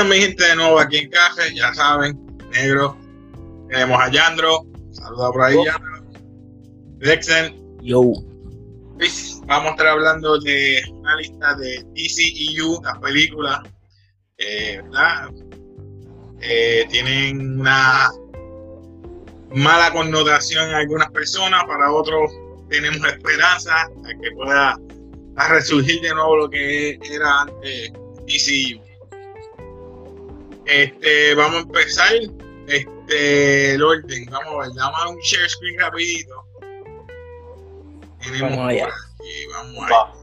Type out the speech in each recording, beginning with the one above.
Bueno, mi gente, de nuevo aquí en Café, ya saben, negro. Tenemos a Yandro, saluda por ahí, Oh. Yandro. Dexen, Yo. Luis, vamos a estar hablando de una lista de DCEU, las películas, eh, ¿verdad? Eh, tienen una mala connotación en algunas personas, para otros tenemos esperanza de que pueda a resurgir de nuevo lo que era antes DCEU. Este, vamos a empezar este, el orden, vamos a ver, damos un share screen rapidito. Tenemos Vamos allá. aquí, vamos allá. Va.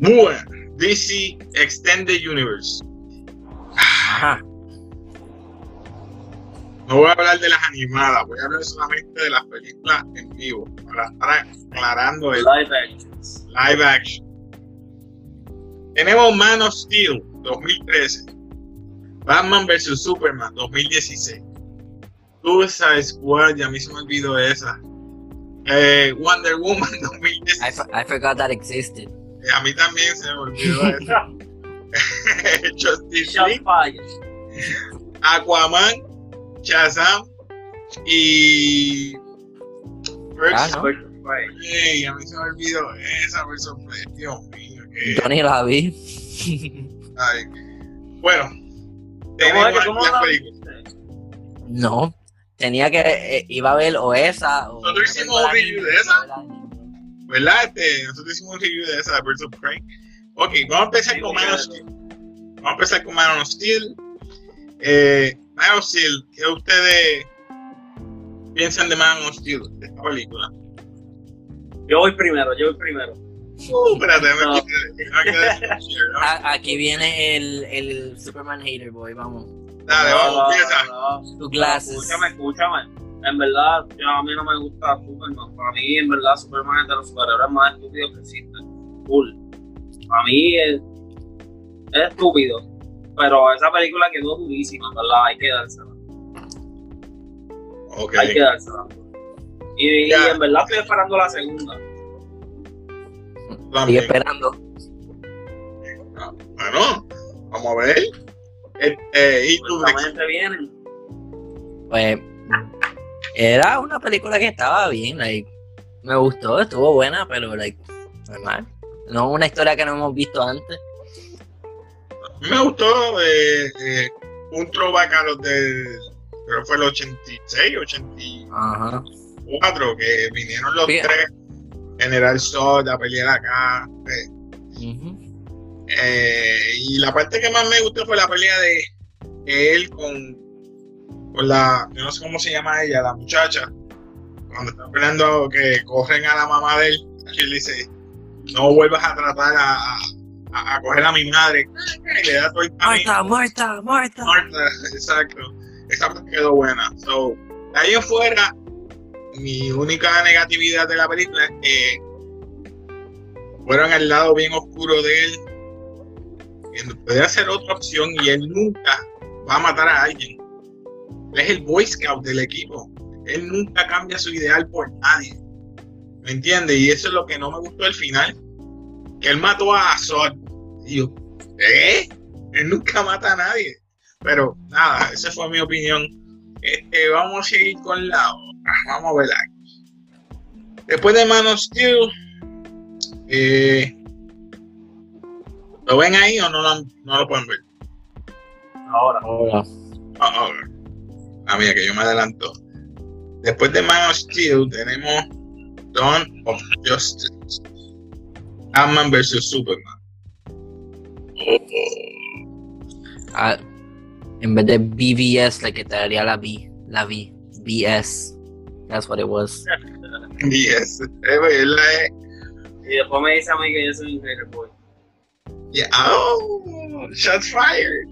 Bueno, DC Extended Universe. No voy a hablar de las animadas, voy a hablar solamente de las películas en vivo, para estar aclarando el Live actions. live action. Tenemos Man of Steel 2013, Batman vs Superman 2016, Suicide Squad, ya a mí se me olvidó esa, eh, Wonder Woman 2016, I, for- I forgot that existed. eh, a mí también se me olvidó esa, Justice League. Aquaman, Shazam y Ah, a mí se me olvidó esa versión, Dios mío, que Yo ni la vi. Ay, bueno, ¿Cómo tenemos es que- cómo la películas. no. Tenía que. eh, iba a ver o esa. O Nosotros hicimos un review de esa. ¿Verdad? Este, nosotros hicimos un review de esa, de Birds of Prey. Ok, vamos a empezar Sí, con Man of Steel. Vamos a empezar con Man of Steel. Eh, Man of Steel, ¿qué ustedes piensan de Man of Steel, de esta película? Yo voy primero, yo voy primero. Uh, espérate, me No. quité- me quedé aquí viene el, el Superman Hater Boy, vamos. Dale, vamos, no, empieza. no, no. Tus glasses. Escúchame, escúchame. En verdad, yo, a mí no me gusta Superman. Para mí, en verdad, Superman es de los superhéroes más estúpidos que existen. Cool. Para mí es, es estúpido. Pero esa película quedó durísima, en ¿verdad? Hay que dársela. Ok. Hay que dársela. Y, en verdad estoy esperando la segunda. Sigue También. esperando. Bueno, vamos a ver. Este, y tú, vienen. Pues. Era una película que estaba bien, like. Me gustó, estuvo buena, pero, like. Normal. No una historia que no hemos visto antes. Me gustó eh, eh, un throwback a los del, creo que fue el 86, 84, Ajá. que vinieron los Bien. tres, General Zod a pelear acá. eh, eh, y la parte que más me gustó fue la pelea de él con, con la, yo no sé cómo se llama ella, la muchacha, cuando están peleando, que corren a la mamá de él, y él dice, no vuelvas a tratar a, a, a- a coger a mi madre, y le da todo el camino. Marta, Marta, Marta. Marta, exacto. Esa parte quedó buena. So, de ahí en fuera, mi única negatividad de la película es que fueron al lado bien oscuro de él. Que podría ser otra opción y él nunca va a matar a alguien. Él es el Boy Scout del equipo. Él nunca cambia su ideal por nadie. ¿Me entiendes? Y eso es lo que no me gustó al final. Que él mató a. Y yo, ¿eh? Él nunca mata a nadie. Pero nada, esa fue mi opinión. Este, vamos a seguir con la otra. Vamos a ver aquí. Después de Man of Steel, eh, ¿lo ven ahí o no lo, no lo pueden ver? Ahora. Hola. Ah, ah, ah, mira que yo me adelanto. Después de Man of Steel tenemos Dawn of Justice. Batman vs Superman. Ah, en vez de BVS, le quitaría la B. La B. BS. That's what it was. Yes. Eh, pues, es- Y después me dice a mí que yo soy un hater boy. yeah. Oh, shots fired.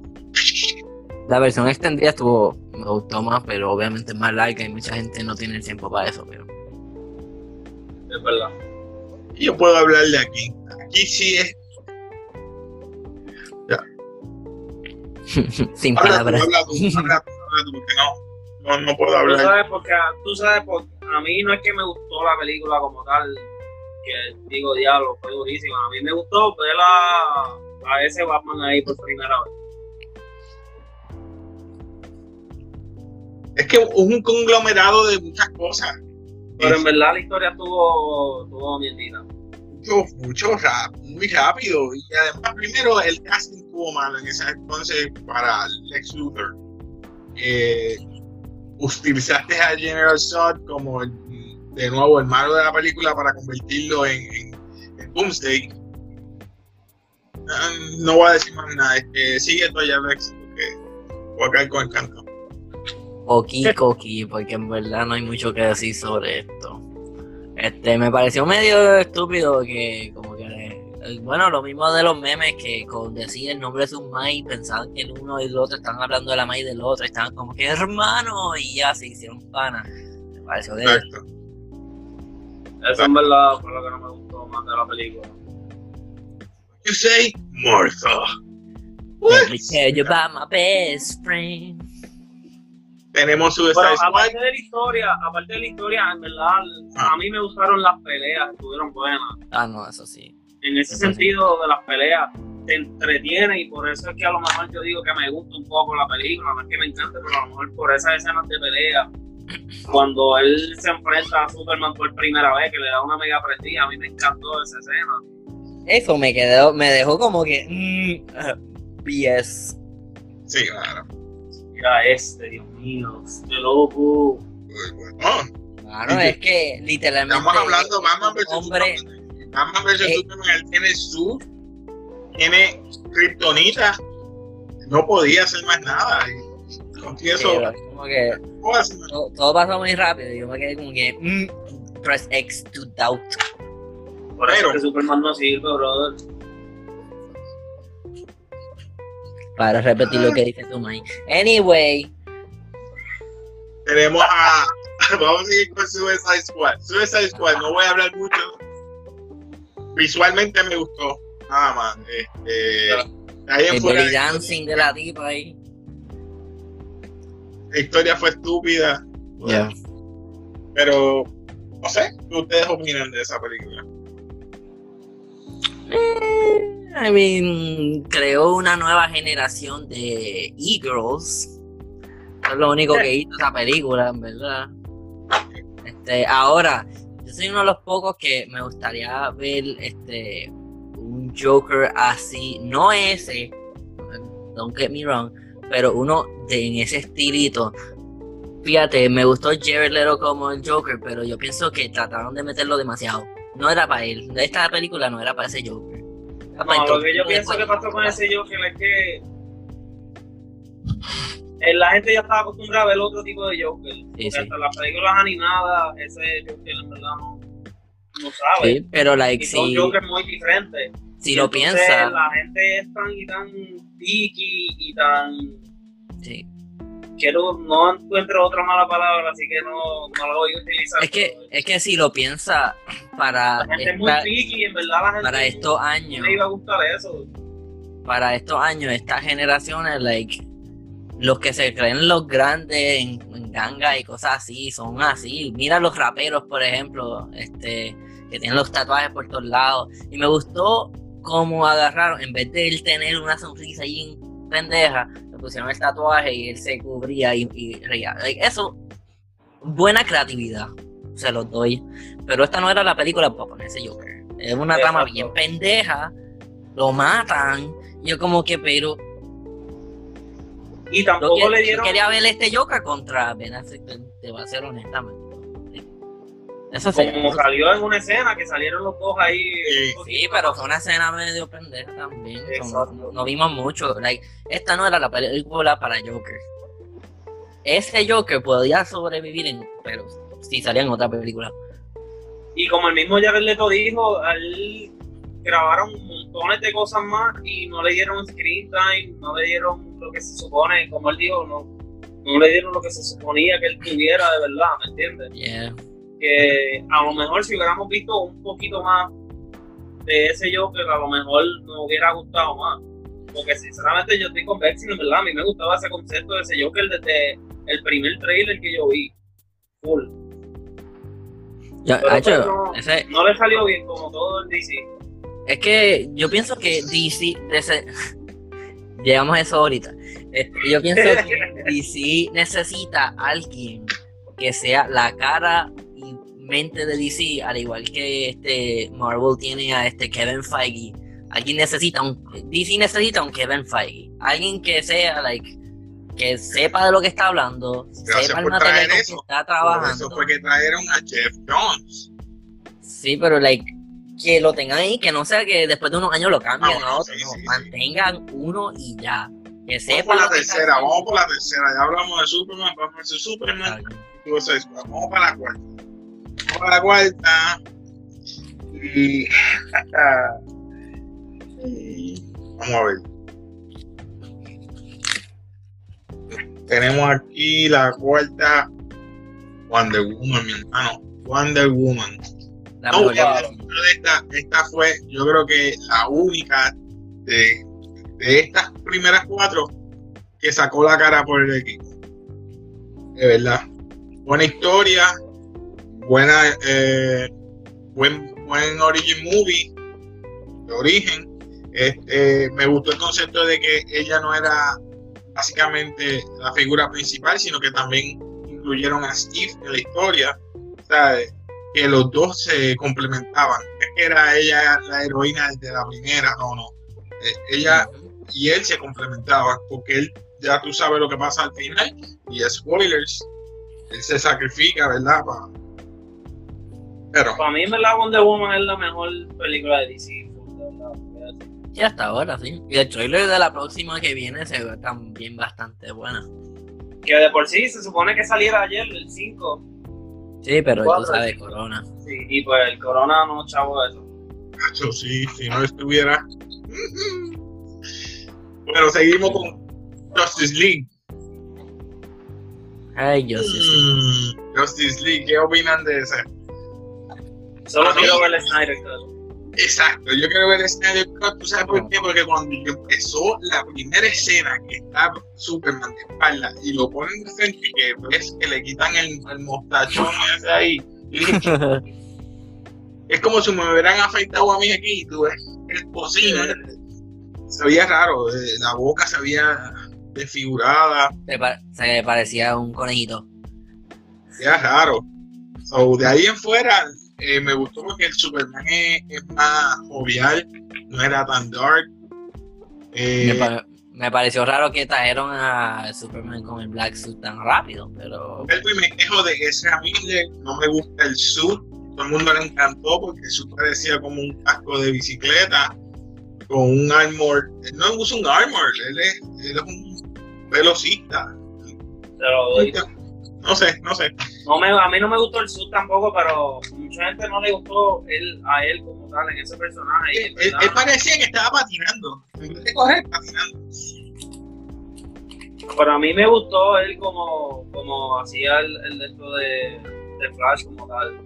La versión extendida estuvo, me gustó más, pero obviamente es más larga y mucha gente no tiene el tiempo para eso, pero Es verdad. Yo puedo hablar de aquí. Aquí sí es. sin Habla tú, palabras. habla tú, habla tú, habla tú, porque no. no, no puedo Tú hablar. sabes, porque, tú sabes, porque a mí no es que me gustó la película como tal, que digo, diablo, fue durísima. A mí me gustó ver a, a ese Batman ahí por primera vez. Es que es un conglomerado de muchas cosas. Pero en verdad la historia estuvo, estuvo bien linda. mucho, mucho rap, muy rápido. Y además, primero, el casting estuvo malo en ese entonces para Lex Luthor. Eh, utilizaste a General Zod como el- de nuevo el malo de la película para convertirlo en, en, en Doomsday. Ah, no voy a decir más nada, es que sigue todavía Lex porque voy a caer con el canto. Coqui, coqui, porque en verdad no hay mucho que decir sobre esto. Este, me pareció medio estúpido que, como que, eh, bueno, lo mismo de los memes que con decir el nombre de sus mai pensaban que el uno y el otro estaban hablando de la mai del otro, estaban como que hermano y ya se hicieron pana. Me pareció de Exacto. Eso en verdad fue lo que no me gustó más de la película. You say Martha. Let me tell you about my best friend. Tenemos su Bueno, aparte de la historia, aparte de la historia, en verdad, a mí me gustaron las peleas, estuvieron buenas. Ah, no, eso sí. En ese Eso sí. sentido de las peleas, te entretiene y por eso es que a lo mejor yo digo que me gusta un poco la película, no es que me encante, pero a lo mejor por esas escenas de pelea, cuando él se enfrenta a Superman por primera vez, que le da una mega prendida, a mí me encantó esa escena. Eso me quedó, me dejó como que mm, ah, BS. Sí, claro. Mira este, Dios mío, este loco. Claro, es que literalmente. Estamos hablando Batman vs hombre, Superman. Batman vs Eh. Superman, él tiene su, tiene Kryptonita, no podía hacer más nada. Y con eso, pero es como que no puedo hacer más. todo, todo pasó muy rápido yo me quedé como que mm, press X to doubt. Por eso Pero- que Superman no sirve, brother. Para repetir lo que dice tu maíz. Anyway, Tenemos a. Vamos a seguir con Suicide Squad. Suicide Squad, no voy a hablar mucho. Visualmente me gustó, nada más. Este, ahí en el fuera, dancing de la tipa ahí. la historia fue estúpida. Yeah. Pero, no sé, ¿qué ustedes opinan de esa película? Eh, I mean, creó una nueva generación de e-girls. Es lo único que hizo esa película, en verdad. Este, ahora, yo soy uno de los pocos que me gustaría ver este un Joker así, no ese, don't get me wrong, pero uno de en ese estilito. Fíjate, me gustó Jared Leto como el Joker, pero yo pienso que trataron de meterlo demasiado. No era para él. Esta película no era para ese Joker. No, lo que yo pienso que pasó con ese Joker es que eh, la gente ya estaba acostumbrada a ver otro tipo de Joker. Sí, hasta las películas animadas, ese Joker en verdad no, no sabe. Sí, pero like, y son si, Jokers muy diferentes. si Y lo piensas, La gente es tan y tan picky y tan. sí. Quiero, no encuentro otra mala palabra, así que no, no la voy a utilizar. es que es que si lo piensas para la gente es muy en verdad la gente para estos años, le iba a gustar eso. para estos años, estas generaciones, like, los que se creen los grandes en, en ganga y cosas así, son así. Mira los raperos, por ejemplo, este, que tienen los tatuajes por todos lados. Y me gustó cómo agarraron, en vez de él tener una sonrisa ahí en pendeja, pusieron el tatuaje y él se cubría y, y reía. Eso, buena creatividad, se los doy. Pero esta no era la película para ponerse Joker. Es una trama bien pendeja, lo matan. Yo como que, pero Y yo, tampoco que- le yo dieron. quería ver este Joker contra Ben Affleck, te, te voy a ser honestamente. Eso sí. como salió en una escena que salieron los dos ahí. Sí, Sí, pero fue una escena medio pendeja también. Exacto. no, no vimos mucho. Like, esta no era la película para Joker. Ese Joker podía sobrevivir en, pero si salía en otra película. Y como el mismo Jared Leto dijo, él grabaron montones de cosas más y no le dieron screen time, no le dieron lo que se supone, como él dijo, no, no le dieron lo que se suponía que él tuviera de verdad, ¿me entiendes? Yeah. Que a lo mejor si hubiéramos visto un poquito más de ese Joker, a lo mejor nos hubiera gustado más. Porque sinceramente yo estoy con Bexy, en verdad, a mí me gustaba ese concepto de ese Joker desde el primer trailer que yo vi. Full. Yo, Pero hecho, pues no, ese- no le salió bien como todo el DC. es que yo pienso que DC, ese- llegamos a eso ahorita. Yo pienso que DC necesita a alguien que sea la cara mente de DC, al igual que este Marvel tiene a este Kevin Feige. Alguien necesita un DC necesita un Kevin Feige, alguien que sea like que sepa de lo que está hablando, Gracias sepa el material que está Por trabajando. eso fue que trajeron a Jeff Jones. Sí, pero like que lo tengan ahí, que no sea que después de unos años lo cambien Ah, bueno, a otro, sí, no, sí, sí. mantengan uno y ya. Que Vamos sepan por la tercera, vamos por la tercera. Ya hablamos de Superman, vamos a Superman. Vamos para la cuarta. Para la cuarta. Y. y- Vamos a ver. Tenemos aquí la cuarta Wonder Woman, mi hermano. Wonder Woman. La No, ya, esta, esta fue, yo creo que la única de, de estas primeras cuatro que sacó la cara por el equipo. De verdad. Buena historia, buena, eh, buen, buen origin movie, de origen. Este, me gustó el concepto de que ella no era básicamente la figura principal, sino que también incluyeron a Steve en la historia. ¿sabes? que los dos se complementaban. Era ella la heroína de la primera, no, no. Eh, ella y él se complementaban, porque él, ya tú sabes lo que pasa al final, y spoilers, él se sacrifica, ¿verdad? Pa- Pero, Para mí, verdad, Wonder Woman es la mejor película de DC. Y hasta ahora, sí. Y el trailer de la próxima que viene se ve también bastante buena. Que de por sí se supone que saliera ayer, el 5. Sí, pero tú sabes, sí. Corona. Sí, y pues el Corona no chavo eso. macho, sí, si no estuviera. Bueno, seguimos con Justice League. Ay, sí, sí. Mm, Justice League, ¿qué opinan de ese? Solo A mí- quiero ver el Snyder Cut. Exacto, yo quiero ver Snyder Cut, ¿tú sabes por qué? Porque cuando empezó la primera escena que está Superman de espalda y lo ponen de frente y que ves que le quitan el, el mostachón ese ahí, es como si me hubieran afeitado a mí aquí y tú ves el pocino, se veía raro, eh, la boca se veía desfigurada, Se, pa- se parecía a un conejito. se veía raro. So, de ahí en fuera, eh, me gustó porque el Superman es, es más jovial, no era tan dark. Eh, Me, pa- me pareció raro que trajeron a Superman con el Black Suit tan rápido, pero el primer quejo de Ezra Miller, no me gusta el suit, todo el mundo le encantó porque el suit parecía como un casco de bicicleta con un armor, él no usa un armor, él es, él es un velocista. Doy. No sé, no sé. No me, a mí no me gustó el suit tampoco, pero mucha gente no le gustó él, a él como tal, en ese personaje. Él, él- parecía que estaba patinando, de correr, patinando. Pero a mí me gustó él como, como hacía el, el de esto de, de Flash como tal.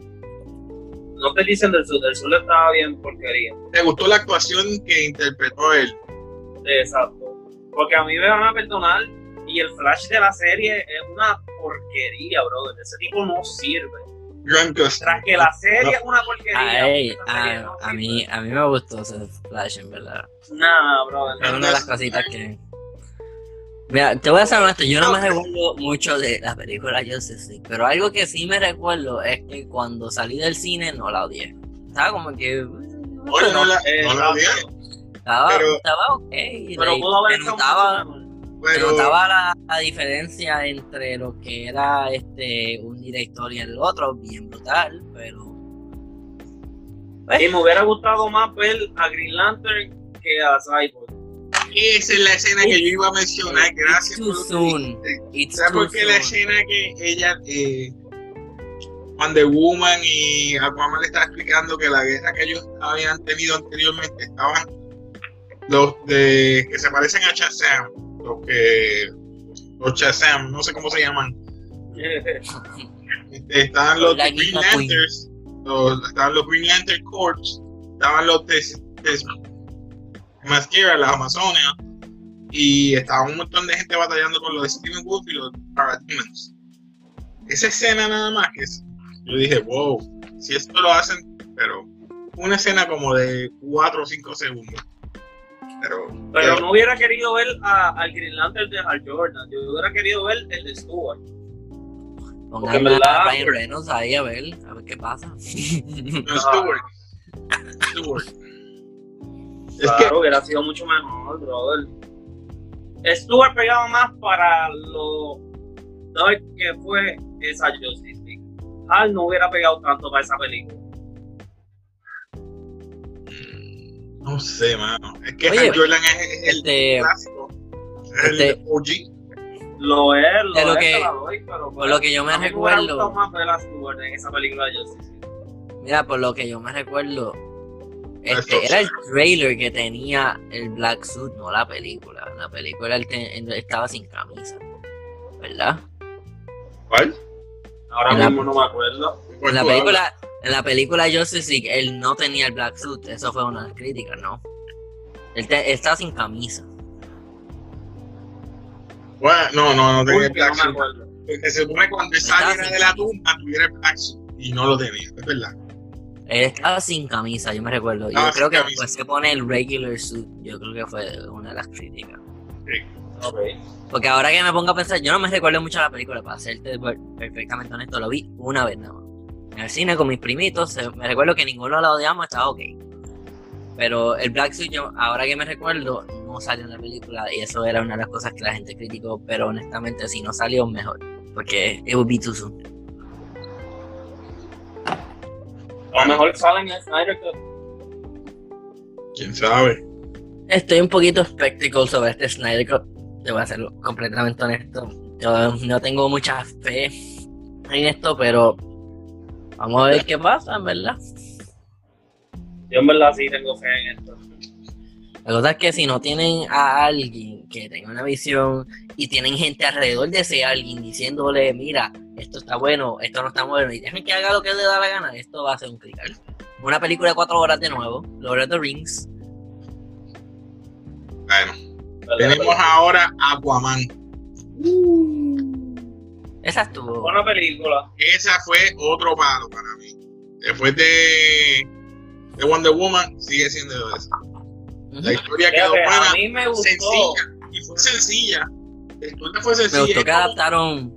No estoy diciendo el suit, el suit estaba bien porquería. Me gustó la actuación que interpretó él. Exacto. Porque a mí me van a perdonar y el Flash de la serie es una porquería, brother. Ese tipo no sirve. Tras que la serie es una porquería. Ay, serie a, no a mí, a mí me gustó ese Flash, en verdad. Nada, brother. Es una de las cositas que. Mira, te voy a ser honesto, yo no me recuerdo mucho de la película Justice League, pero algo que sí me recuerdo es que cuando salí del cine no la odié. Estaba como que. Oye, no la, Eh, no la odiaron. Estaba, pero- estaba ok. Pero pudo haber se mejor. se Pero, notaba la, la diferencia entre lo que era este un director y el otro, bien brutal, pero. Y me hubiera gustado más ver a Green Lantern que a Cyborg. esa es la escena que yo iba a mencionar. Gracias por lo que ¿Sabes por qué la escena que ella, eh, Wonder Woman y Aquaman le está explicando que la guerra que ellos habían tenido anteriormente estaban los de que se parecen a Shazam, los que los Shazam, no sé cómo se llaman, Este, estaban los Like Green. Lanterns, los, estaban los Green Lantern Corps, estaban los de, de Masquera, la Amazonia, y estaba un montón de gente batallando con los de Steven Wolf y los Parademons. Esa escena nada más que es, yo dije, wow, si esto lo hacen, pero una escena como de 4 o 5 segundos. Pero, Pero no hubiera querido ver a- al Green Lantern de Hal Jordan. Yo hubiera querido ver el de en Pónganme a Ryan Reynolds ahí a ver, a ver qué pasa. no, Stewart. Stewart. Es que Claro, hubiera sido mucho mejor, brother. Stuart pegaba más para lo dark que fue esa Justice League. Hal no hubiera pegado tanto para esa película. No sé, mano. Es que Oye, Hal Jordan es, el Este, clásico. Es el este- OG. Lo es, lo De lo es, que- te la doy, pero pues, por lo que yo me recuerdo- gustado más ver a Stuart en esa película de Justice League. Mira, por lo que yo me recuerdo, este, era el trailer que tenía el Black Suit, no la película. La película él te- él estaba sin camisa, ¿verdad? ¿Cuál? Ahora En la- mismo no me acuerdo. En la película, en la película Justice League, él no tenía el Black Suit, eso fue una de las críticas, ¿no? Él, te- él estaba sin camisa. Bueno, no, no, no tenía Uy, Black Suit. Porque se supone que cuando él saliera de la tumba tuviera el Black Suit y no lo tenía, es verdad. Él estaba sin camisa, yo me recuerdo. Yo creo que camisa. después se pone el regular suit, yo creo que fue una de las críticas. Ok. Porque ahora que me pongo a pensar, yo no me recuerdo mucho la película, para serte per- perfectamente honesto, lo vi una vez nada más. En el cine con mis primitos, me recuerdo que ninguno la odiamos, estaba ok. Pero el Black Suit, yo, ahora que me recuerdo, no salió en la película y eso era una de las cosas que la gente criticó, pero honestamente si no salió, mejor. Porque it would be too soon. A lo mejor salen en Snyder Cut. ¿Quién sabe? Estoy un poquito skeptical sobre este Snyder Cut, te voy a ser completamente honesto. Yo no tengo mucha fe en esto, pero vamos a ver qué pasa, en verdad. Yo en verdad sí tengo fe en esto. La cosa es que si no tienen a alguien que tenga una visión y tienen gente alrededor de ese alguien diciéndole, mira, esto está bueno, esto no está bueno, y dejen que haga lo que le da la gana, esto va a ser un clic. Una película de cuatro horas de nuevo, Lord of the Rings. Bueno, tenemos ahora Aquaman. Esa estuvo. Buena película. Esa fue otro palo para mí. Después de, de Wonder Woman, sigue siendo esa. La historia quedó Fíjate, buena, a mí me gustó. sencilla. Y fue sencilla. La historia fue Me sencilla. gustó y que adaptaron.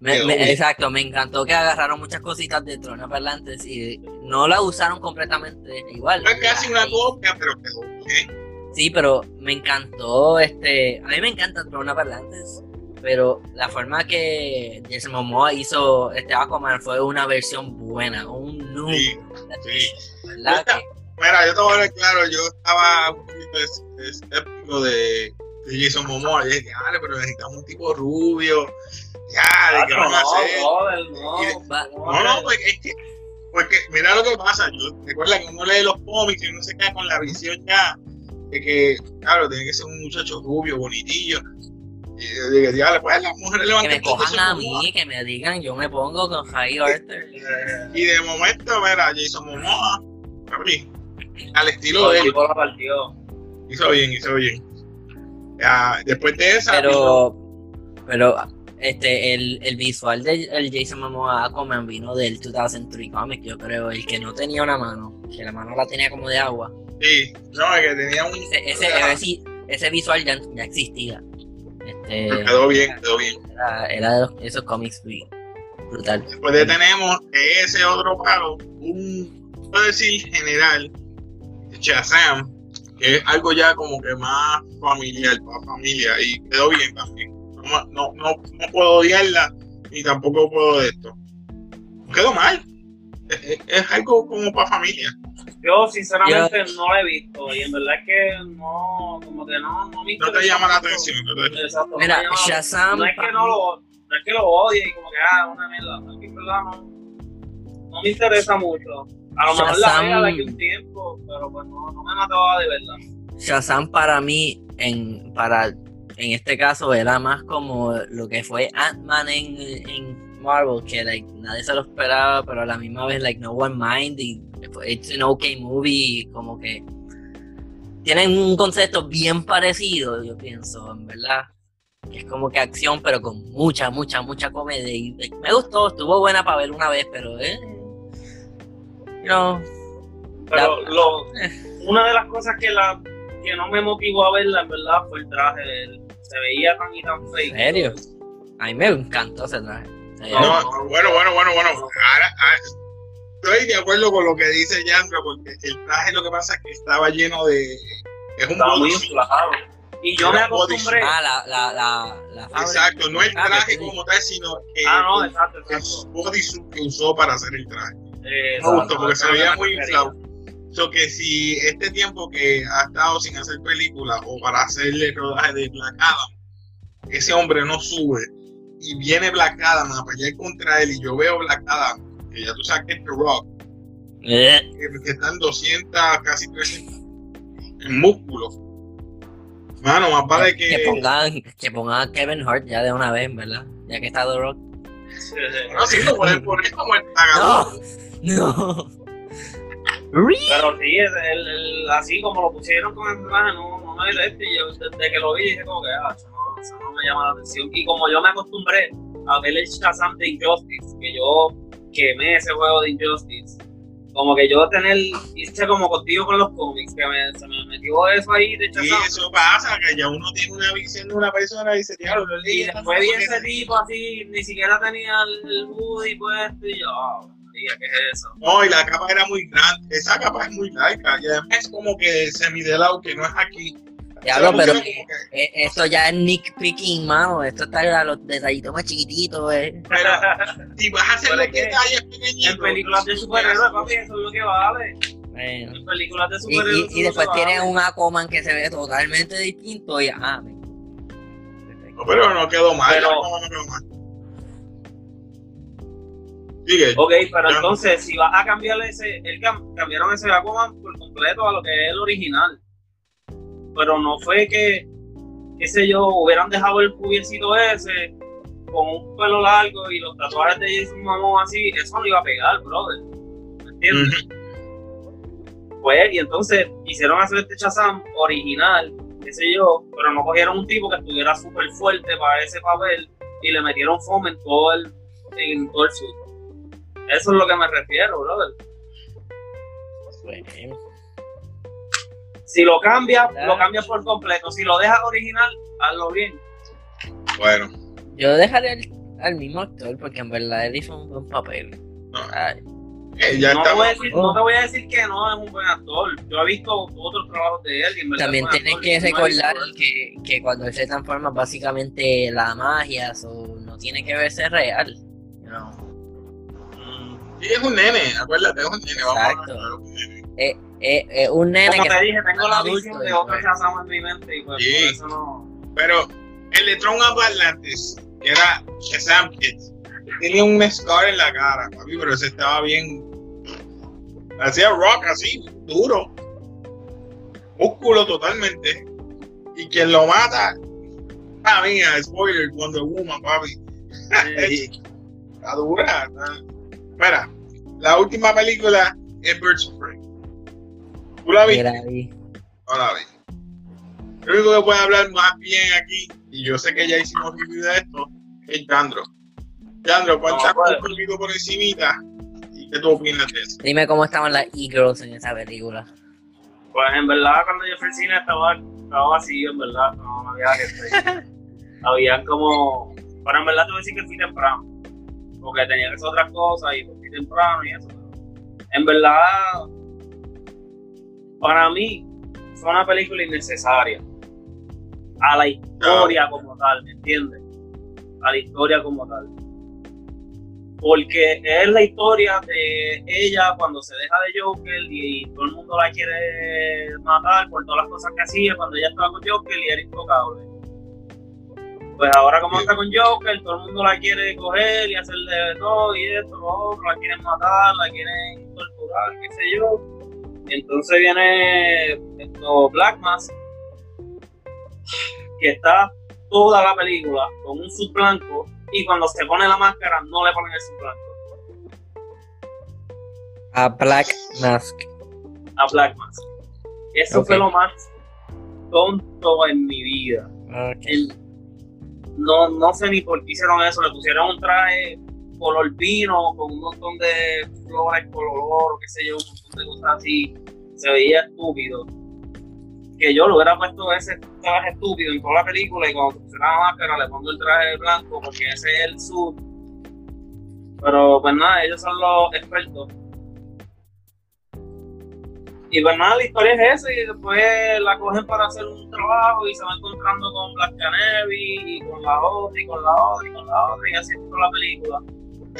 me- me- bien. exacto, me encantó que agarraron muchas cositas de Trono Parlantes y no la usaron completamente igual. Fue casi una copia, pero quedó bien. Sí, pero me encantó este. A mí me encanta Trono Parlantes, pero la forma que Jason Momoa hizo este Aquaman fue una versión buena, un noob, Sí, sí. ¿verdad? Que- Mira, yo te voy a ver claro, yo estaba un poquito es- escéptico de, de Jason Momoa. Yo dije, vale, pero necesitamos un tipo rubio. Ya, ¿de qué no, van a hacer? no. Y No, no, pues es que, porque mira lo que pasa, yo recuerda que uno lee los cómics y uno se queda con la visión ya de que, claro, tiene que ser un muchacho rubio, bonitillo. Y yo dije, diablo, pues las mujeres que levantan me cojan a mí, que me digan, yo me pongo con Javi Arthur. Y de momento, mira, Jason Momoa, al estilo de El él, partió. hizo bien, hizo bien. Ya, después de esa, Pero, pero este, el, el visual del Jason Momoa Aquaman vino del 2003 comic, yo creo, el que no tenía una mano, que la mano la tenía como de agua. sí, no, es que tenía un. Ese, ese, ese, ese visual ya, ya existía. Este, Quedó bien, quedó bien. era, era de los- esos cómics bru- brutal. Después de tenemos ese otro palo, un, puedo decir general, Shazam, que es algo ya como que más familiar, para familia, y quedó bien también. No, no, no, no puedo odiarla, ni tampoco puedo de esto. Quedó mal. Es algo como para familia. Yo sinceramente no la he visto y en verdad es que no, como que no, no me No te llama la atención. no te- Exacto. no Mira, llama- Shazam. no es que no lo, no es que lo odie y como que ah, una mierda, es que en verdad no, no me interesa mucho. A lo mejor la Shazam- vea de aquí un tiempo, pero pues no, no me mataba de verdad. Shazam para mí, en, para, en este caso, era más como lo que fue Ant-Man en, en Marvel, que like, nadie se lo esperaba, pero a la misma vez, like, no one mind, y it's an okay movie, y como que tienen un concepto bien parecido, yo pienso, en verdad. que es como que acción, pero con mucha, mucha, mucha comedia. Y me gustó, estuvo buena para ver una vez, pero eh, no. Pero lo, una de las cosas que la que no me motivó a verla, en verdad, fue el traje. Se veía tan y tan fake. ¿En serio? A mí me encantó ese traje. No, bueno, bueno, bueno, bueno. Ahora, ahora, estoy de acuerdo con lo que dice Yandra, porque el traje lo que pasa es que estaba lleno de. Es un Estaba muy bodysuit. inflado. Y yo me acostumbré. Ah, la, la, la. Exacto, no el Ah, traje sí. como tal, sino que Ah, no, el, exacto, el bodysuit que usó para hacer el traje. Eh, Me gustó porque se veía muy inflado. So que si este tiempo que ha estado sin hacer película o para hacerle el rodaje de Black Adam, ese hombre no sube y viene Black Adam a pelear contra él y yo veo Black Adam, que ya tú sabes que es The Rock, Eh, que, que están 200, casi 300 en músculo. Mano, más vale que... que pongan, que pongan a Kevin Hart ya de una vez, ¿verdad? Ya que está The Rock. No, sí, lo pueden poner como el pagador. No, no. Pero sí, es el, el- así como lo pusieron con el traje, no, no me este. Yo desde que lo vi dije como que, ah, eso no, eso no me llama la atención. Y como yo me acostumbré a ver el Shazam de Injustice, que yo quemé ese juego de Injustice, como que yo tener, hice como contigo con los cómics, que me, se me metió eso ahí de Y Shazam. eso pasa, que ya uno tiene una visión de una persona y dice, diablo, lo Y después vi ese tipo así, ni siquiera tenía el, hoodie puesto, y yo, María, ¿qué es eso? No, y la capa era muy grande. Esa capa es muy larga. Y además es como que semi de lado, que no es aquí. Diablo, pero eh, esto ya es Nick Picking, mano. Esto está a los detallitos más chiquititos, eh. Pero si vas a hacer los detalles pequeñitos. En películas de superhéroes, papi, eso es lo que vale. Bueno. En películas de Y, superhéroes. y, después tiene vale. un Aquaman que se ve totalmente distinto y ah, me- No, pero no quedó mal. Pero- no, no quedó mal. Sigue. Ok, pero entonces, si vas a cambiar ese. El cam- cambiaron ese Aquaman por completo a lo que es el original. Pero no fue que, qué sé yo, hubieran dejado el pubiecito ese con un pelo largo y los tatuajes de Jason Momoa así, eso no iba a pegar, brother. ¿Me entiendes? Pues, y entonces quisieron hacer este Shazam original, qué sé yo, pero no cogieron un tipo que estuviera súper fuerte para ese papel y le metieron foam en todo el, en todo el suit. Eso es lo que me refiero, brother. bueno. Si lo cambias, lo cambias por completo. Si lo dejas original, hazlo bien. Bueno, Yo dejaré al, al mismo actor porque en verdad él hizo un buen papel. no. Ay, Eh, ya No te, voy a decir, no te voy a decir que no es un buen actor. Yo he visto otros trabajos de él y en verdad También es tienes actor. que No recordar que, que cuando él se transforma básicamente la magia so, no tiene que verse real. Mm. Sí, es un nene, acuérdate, es un nene. Vamos a Exacto. de un nene. Eh, eh, eh, un nene Como que te dije, tengo la visión de otro pues- Shazam en mi mente y pues Sí. por eso no. Pero el de Tron Atlantis, que era Shazam Kid, tenía un scar en la cara, papi, pero ese estaba bien. Hacía rock así, duro. Músculo totalmente. Y quien lo mata, ah, mira, spoiler, Wonder Woman, papi. Está dura. está- Espera, la última película es Birds of Prey. ¿Tú la viste? Mira ahí. No la vi. El único que puede hablar más bien aquí, y yo sé que ya hicimos review de esto, es Yandro. Yandro, cuéntanos No, un poquito por encimita y qué tú opinas de eso. Dime cómo estaban las e-girls en esa película. Pues en verdad cuando yo fui al cine estaba, estaba vacío, en verdad, no, no había gente. Habían como. Pero en verdad te voy a decir que fui temprano. Porque tenía que hacer otras cosas y fui temprano y eso. En verdad, para mí, fue una película innecesaria. A la historia como tal, ¿me entiendes? A la historia como tal. Porque es la historia de ella cuando se deja de Joker y todo el mundo la quiere matar por todas las cosas que hacía cuando ella estaba con Joker y era intocable. Pues ahora como está con Joker, todo el mundo la quiere coger y hacerle todo y esto, lo otro, la quieren matar, la quieren torturar, qué sé yo. Entonces viene esto, Black Mask, que está toda la película con un sub blanco y cuando se pone la máscara no le ponen el sub blanco A Black Mask. a Black Mask. Eso fue lo más tonto en mi vida. El- no, no sé ni por qué hicieron eso, le pusieron un traje color vino con un montón de flores color oro, qué sé yo, un montón de cosas así, se veía estúpido. Que yo lo hubiera puesto ese traje estúpido en toda la película y cuando pusiera la máscara le pongo el traje blanco porque ese es el sur. Pero pues nada, ellos son los expertos. Y pues la historia es esa y después la cogen para hacer un trabajo y se va encontrando con Black Canary y con la otra y con la otra y con la otra y así toda la película.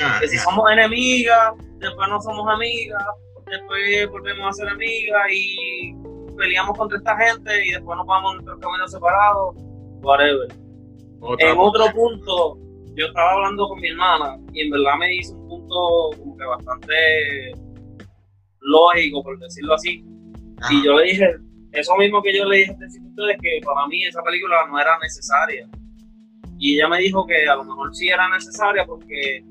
Ah, Que si somos enemigas, después no somos amigas, después volvemos a ser amigas y peleamos contra esta gente y después nos vamos a nuestros caminos separados, whatever. Otra En otro punto, yo estaba hablando con mi hermana y en verdad me hizo un punto como que bastante lógico, por decirlo así. Y yo le dije, eso mismo que yo le dije a ustedes, que para mí esa película no era necesaria. Y ella me dijo que a lo mejor sí era necesaria porque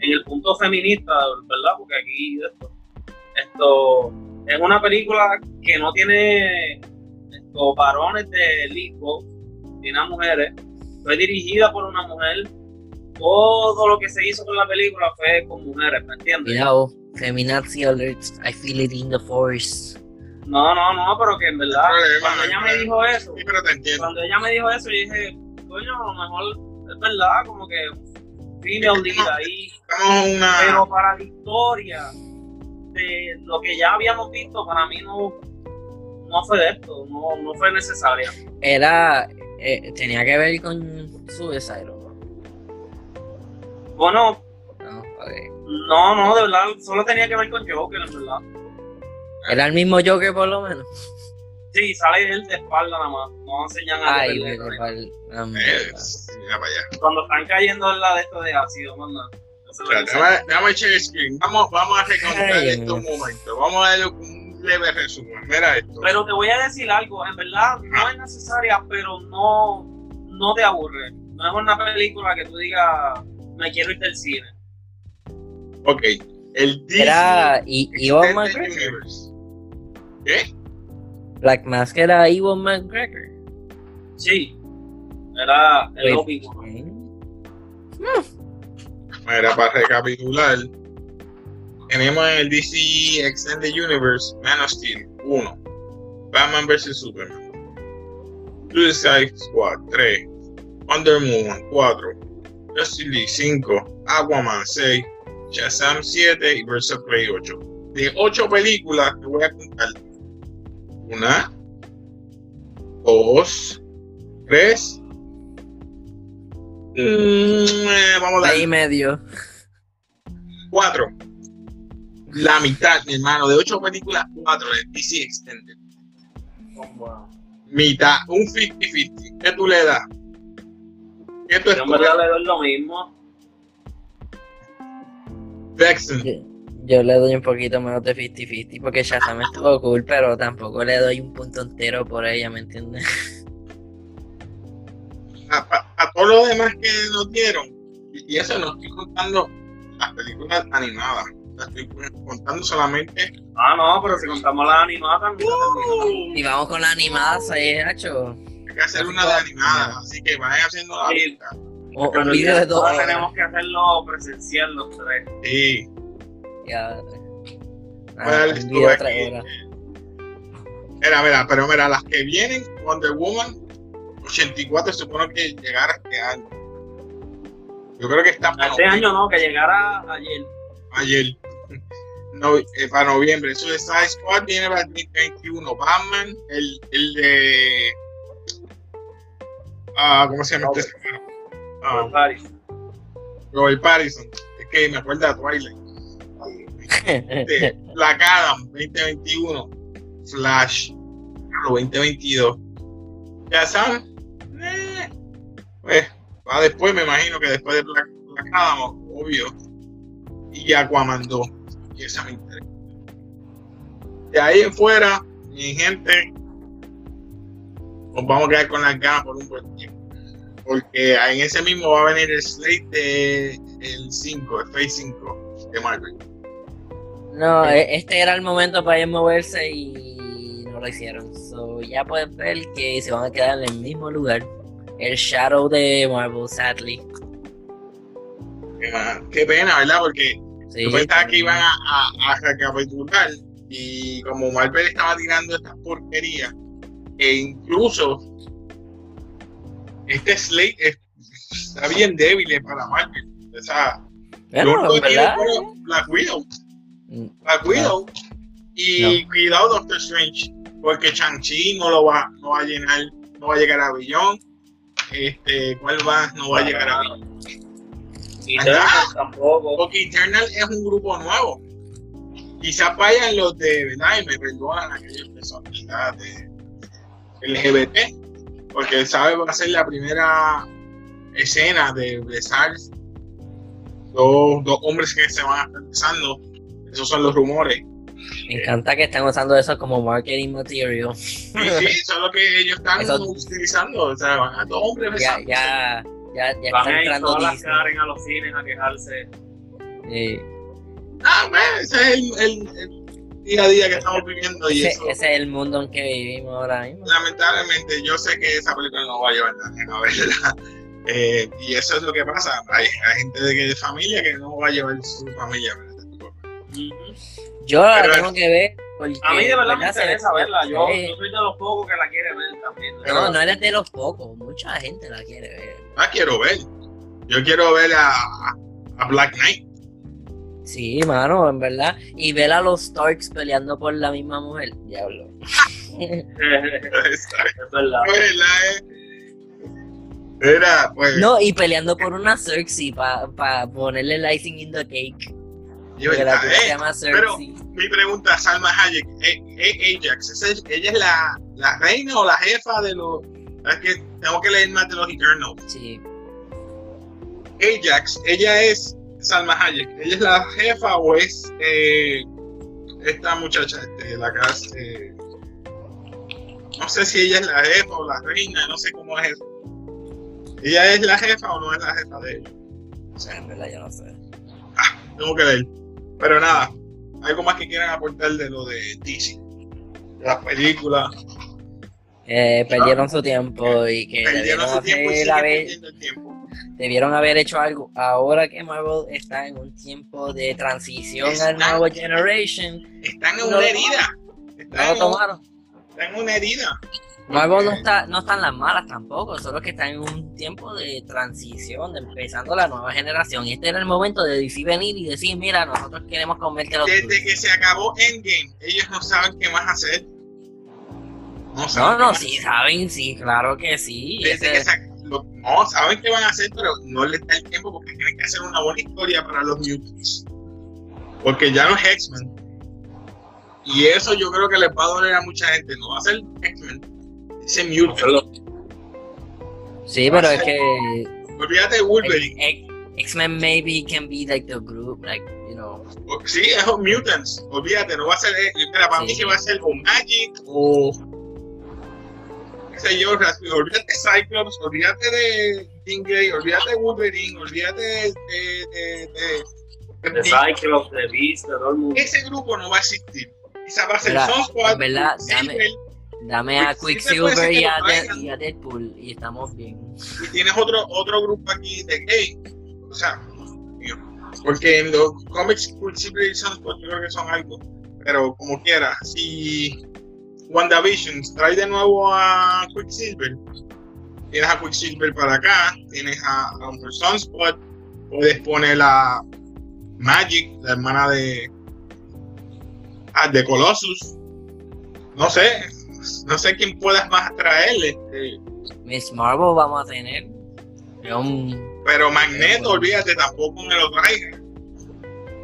en el punto feminista, ¿verdad? Porque aquí esto, esto es una película que no tiene estos varones de lico, tiene a mujeres, fue dirigida por una mujer. Todo lo que se hizo con la película fue con mujeres, ¿me entiendes? Cuidado, feminazi alerts. I feel it in the force. No, no, no, pero que en verdad, cuando ella me dijo eso, Sí, pero te entiendo. cuando ella me dijo eso, yo dije, coño, a lo mejor es verdad, como que female lead ahí, una. pero para la historia de lo que ya habíamos visto, para mí no, no fue de esto, no, no fue necesaria. Era. eh, tenía que ver con Suicide, ¿o ¿no? Bueno, No, no, no, de verdad, solo tenía que ver con Joker, en verdad. Era el mismo Joker, por lo menos. Sí, sale él de espalda nada más, no enseñan a Ay, ah, Eh, mierda. mira para allá. Cuando están cayendo en la de esto de ácido, manda. El screen. Vamos, vamos a recontar Ay, esto un Dios. momento. Vamos a darle un leve resumen. Mira esto. Pero te voy a decir algo, en verdad no es necesaria, pero no, no te aburre. No es una película que tú digas, me quiero ir del cine. Ok. El Disney Era I- Iwan. ¿Qué? Black Mask era Iwan McGregor. Sí, era el. Obi-Wan. Mira, para recapitular. Tenemos en el DC Extended Universe Man of Steel 1. Batman vs Superman. Suicide Squad 3. Wonder Woman 4. Justice League 5. Aquaman 6. Shazam 7 y of Prey 8. De 8 películas te voy a contar. Una. Dos. Tres. mm, vamos a Ahí medio. cuatro. La mitad, mi hermano, de ocho películas, cuatro de DC Extended. Mitad, un 50-50. ¿Qué tú le das? ¿Qué tú Yo verdad le doy lo mismo. Jackson. Yo, yo le doy un poquito menos de 50-50 porque Shazam estuvo cool, pero tampoco le doy un punto entero por ella, ¿me entiendes? A, a- a todos los demás que nos dieron, y, y eso no estoy contando las películas animadas. las Estoy contando solamente. Ah, no, pero si contamos la animada también. Y vamos con la animada, se hecho Hay que hacer una de animadas, así que vayan haciendo la Sí. lista. un, Pero un video de dos ahora tenemos que hacerlo presencial los tres. Sí, Ya. Ah. Mira, mira, pero mira, las que vienen, Wonder Woman 84 se supone que llegara este año. Yo creo que está para Este año no, que llegara ayer. ayer. No, eh, para noviembre. Suicide Squad viene para el 2021. Batman, el, el de. Ah, ¿Cómo se llama este? Ah, por Paris. Robert Pattinson. Es que me acuerda a Twilight. Este, Black Adam 2021. Flash 2022. Shazam. Eh, pues va después, me imagino que después de Adam, obvio. Y Aquaman 2. Y esa me interesa. De ahí en fuera, mi gente, nos vamos a quedar con las ganas por un buen tiempo. Porque en ese mismo va a venir el slate de el 5, el Phase 5 de Marvel. No, e- este era el momento para ellos moverse y no lo hicieron. So, ya puedes ver que se van a quedar en el mismo lugar. el shadow de Marvel, sadly. Ah, Qué pena, ¿verdad? Porque Sí, yo pensaba que iban a, a, a recapitular y como Marvel estaba tirando estas porquerías, e incluso este slate es- está bien débil para Marvel. O sea, Bueno, fue Black Widow. Black Widow. Y No. cuidado Doctor Strange, porque Shang-Chi no lo va, no va a llenar, no va a llegar a Billón. Este, ¿cuál va? No va a llegar a Billón. Y Ajá. Eternals tampoco. Porque Eternal es un grupo nuevo. Quizás vayan los de, ¿verdad? Y me perdonan aquellas personas de LGBT, porque sabe va a ser la primera escena de besar dos, dos hombres que se van a estar besando. Esos son los rumores. Me encanta que están usando eso como marketing material. Y sí, eso es lo que ellos están Eso- utilizando. O sea, van a dos hombres Ya, ya, ya, ya Van está a ir entrando todas las. Karen a los cines a quejarse. Sí. Ah, bueno, ese es el, el- el día a día que estamos viviendo. Y Ese, eso, ese es el mundo en que vivimos ahora mismo. lamentablemente yo sé que esa película no va a llevar a nadie a verla. Eh, y eso es lo que pasa. Hay, hay gente de, de familia que no va a llevar su familia a Yo la Pero- tengo que ver. Porque, A mí de verdad me Se- interesa verla. Yo, soy de los pocos que la quiere ver también. No, no eres de los pocos. Mucha gente la quiere ver. La quiero ver. Yo quiero ver a, a Black Knight. Sí, mano, en verdad. Y ver a los Starks peleando por la misma mujer. Diablo. es verdad. verdad, eh. Era, pues, No, y peleando por una Cersei para ponerle el icing in the cake. Yo, Porque la verdad, tía se llama pero-. Mi pregunta, Salma Hayek, eh, eh, Ajax, ¿esa es- ¿ella es la, la reina o la jefa de los... Es que tengo que leer más de los Eternals. Sí. Ajax, ella es Salma Hayek, ¿ella es la jefa o es eh, esta muchacha, este, la que hace, no sé si ella es la jefa o la reina, no sé cómo es eso. ¿Ella es la jefa o no es la jefa de? O sea, en verdad yo no sé. Tengo que ver. Pero nada, algo más que quieran aportar de lo de DC. De las películas, Eh, perdieron su tiempo y que debieron su tiempo y haber, tiempo. debieron haber hecho algo. Ahora que Marvel está en un tiempo de transición Está- al nuevo Generation, Están en No una lo herida. no Están, lo en- tomaron. están en una herida. Marvel no Porque- está, no están las malas tampoco, solo que están en un tiempo de transición, de empezando la nueva generación. Y este era el momento de decir venir y decir, mira, nosotros queremos comerte los Desde dulces". que se acabó Endgame, ellos no saben qué más hacer. No, No, saben no, más sí, saben, sí, claro que sí. Desde ese- que lo- no, saben qué van a hacer, pero no les da el tiempo porque tienen que hacer una buena historia para los mutants. Porque ya no es X-Men. Y eso yo creo que les va a doler a mucha gente. No va a ser X-Men. Ese mutant. Sí, pero es que Olvídate de Wolverine. X- X-Men maybe can be like the group, like, you know. Sí, es mutants. Olvídate, no va a ser. eh, Espera, para Sí. mí que va a ser o Magic o. qué sé yo, olvídate de Cyclops, olvídate de Jean Grey, olvídate de Wolverine, olvídate de. de, de, de- De Cyclops, de Beast, de todo el mundo. ese grupo no va a existir. Quizá va a ser verdad, Quicksilver, Dame a Quicksilver y a, lo De- traigan. y a Deadpool y estamos bien. y tienes otro, otro grupo aquí de gay. O sea, porque en los cómics Quicksilver y Sunspot yo creo que son algo. Pero como quiera, si WandaVision trae de nuevo a Quicksilver, tienes a Quicksilver para acá, tienes a, a un Sunspot, puedes poner a Magic, la hermana de, ah, de Colossus. No sé, no sé quién puedas más traerle. Este, Miss Marvel vamos a tener. Un- Pero Magneto, Bueno. olvídate, tampoco me lo traiga.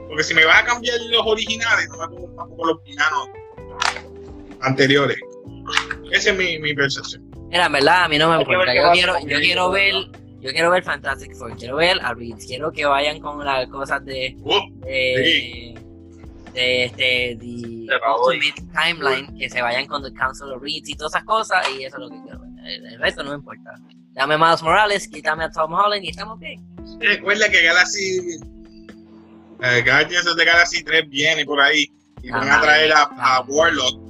Porque si me vas a cambiar los originales, no me pongo tampoco los villanos anteriores. Esa es mi, mi percepción. Mira, en verdad, a mí no me importa. Yo quiero, yo quiero ver, yo quiero ver Fantastic Four, quiero ver a Reed, quiero que vayan con las cosas de, de, de este, de De Raúl. Ultimate Timeline, que se vayan con The Council of Reeds y todas esas cosas, y eso es lo que quiero ver. El, el resto no me importa. Dame a Miles Morales, quítame a Tom Holland y estamos bien. recuerda que Galaxy. eh, Guardians of the Galaxy 3 viene por ahí y van a Ah, traer a, a ah. Warlock.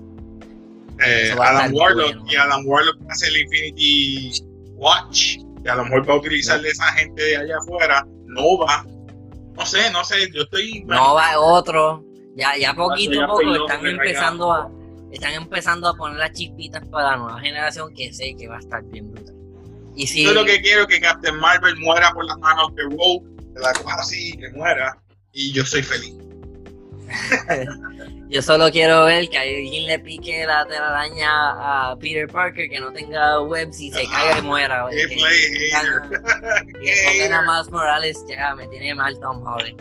eh, Eso va a Adam Warlock bueno. y Adam Warlock va a hacer el Infinity Watch, que a lo mejor va a utilizar de esa gente de allá afuera, Nova. No sé, no sé, yo estoy. Nova otro. Ya, ya poquito a poco están que empezando a están empezando a poner las chispitas para la nueva generación que sé que va a estar bien brutal. Y si Yo lo que quiero es que Captain Marvel muera por las manos de Rogue, de la cosa así, que muera, y yo soy feliz. yo solo quiero ver que alguien le pique la telaraña a Peter Parker que no tenga webs y se caiga y muera. Que- que pongan a Miles Morales, ya me tiene mal Tom Holland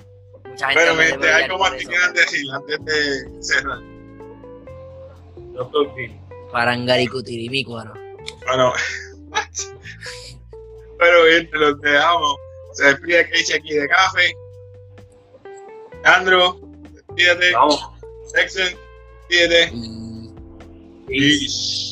mucha gente. Pero gente, hay como ti quieran decir antes de cerrar. Doctor King. Parangaricutirimícuaro. Bueno, pero bien, los dejamos. Se despide Keisha aquí de café. Andrew, despídete. Vamos. Texan, despídete. Peace.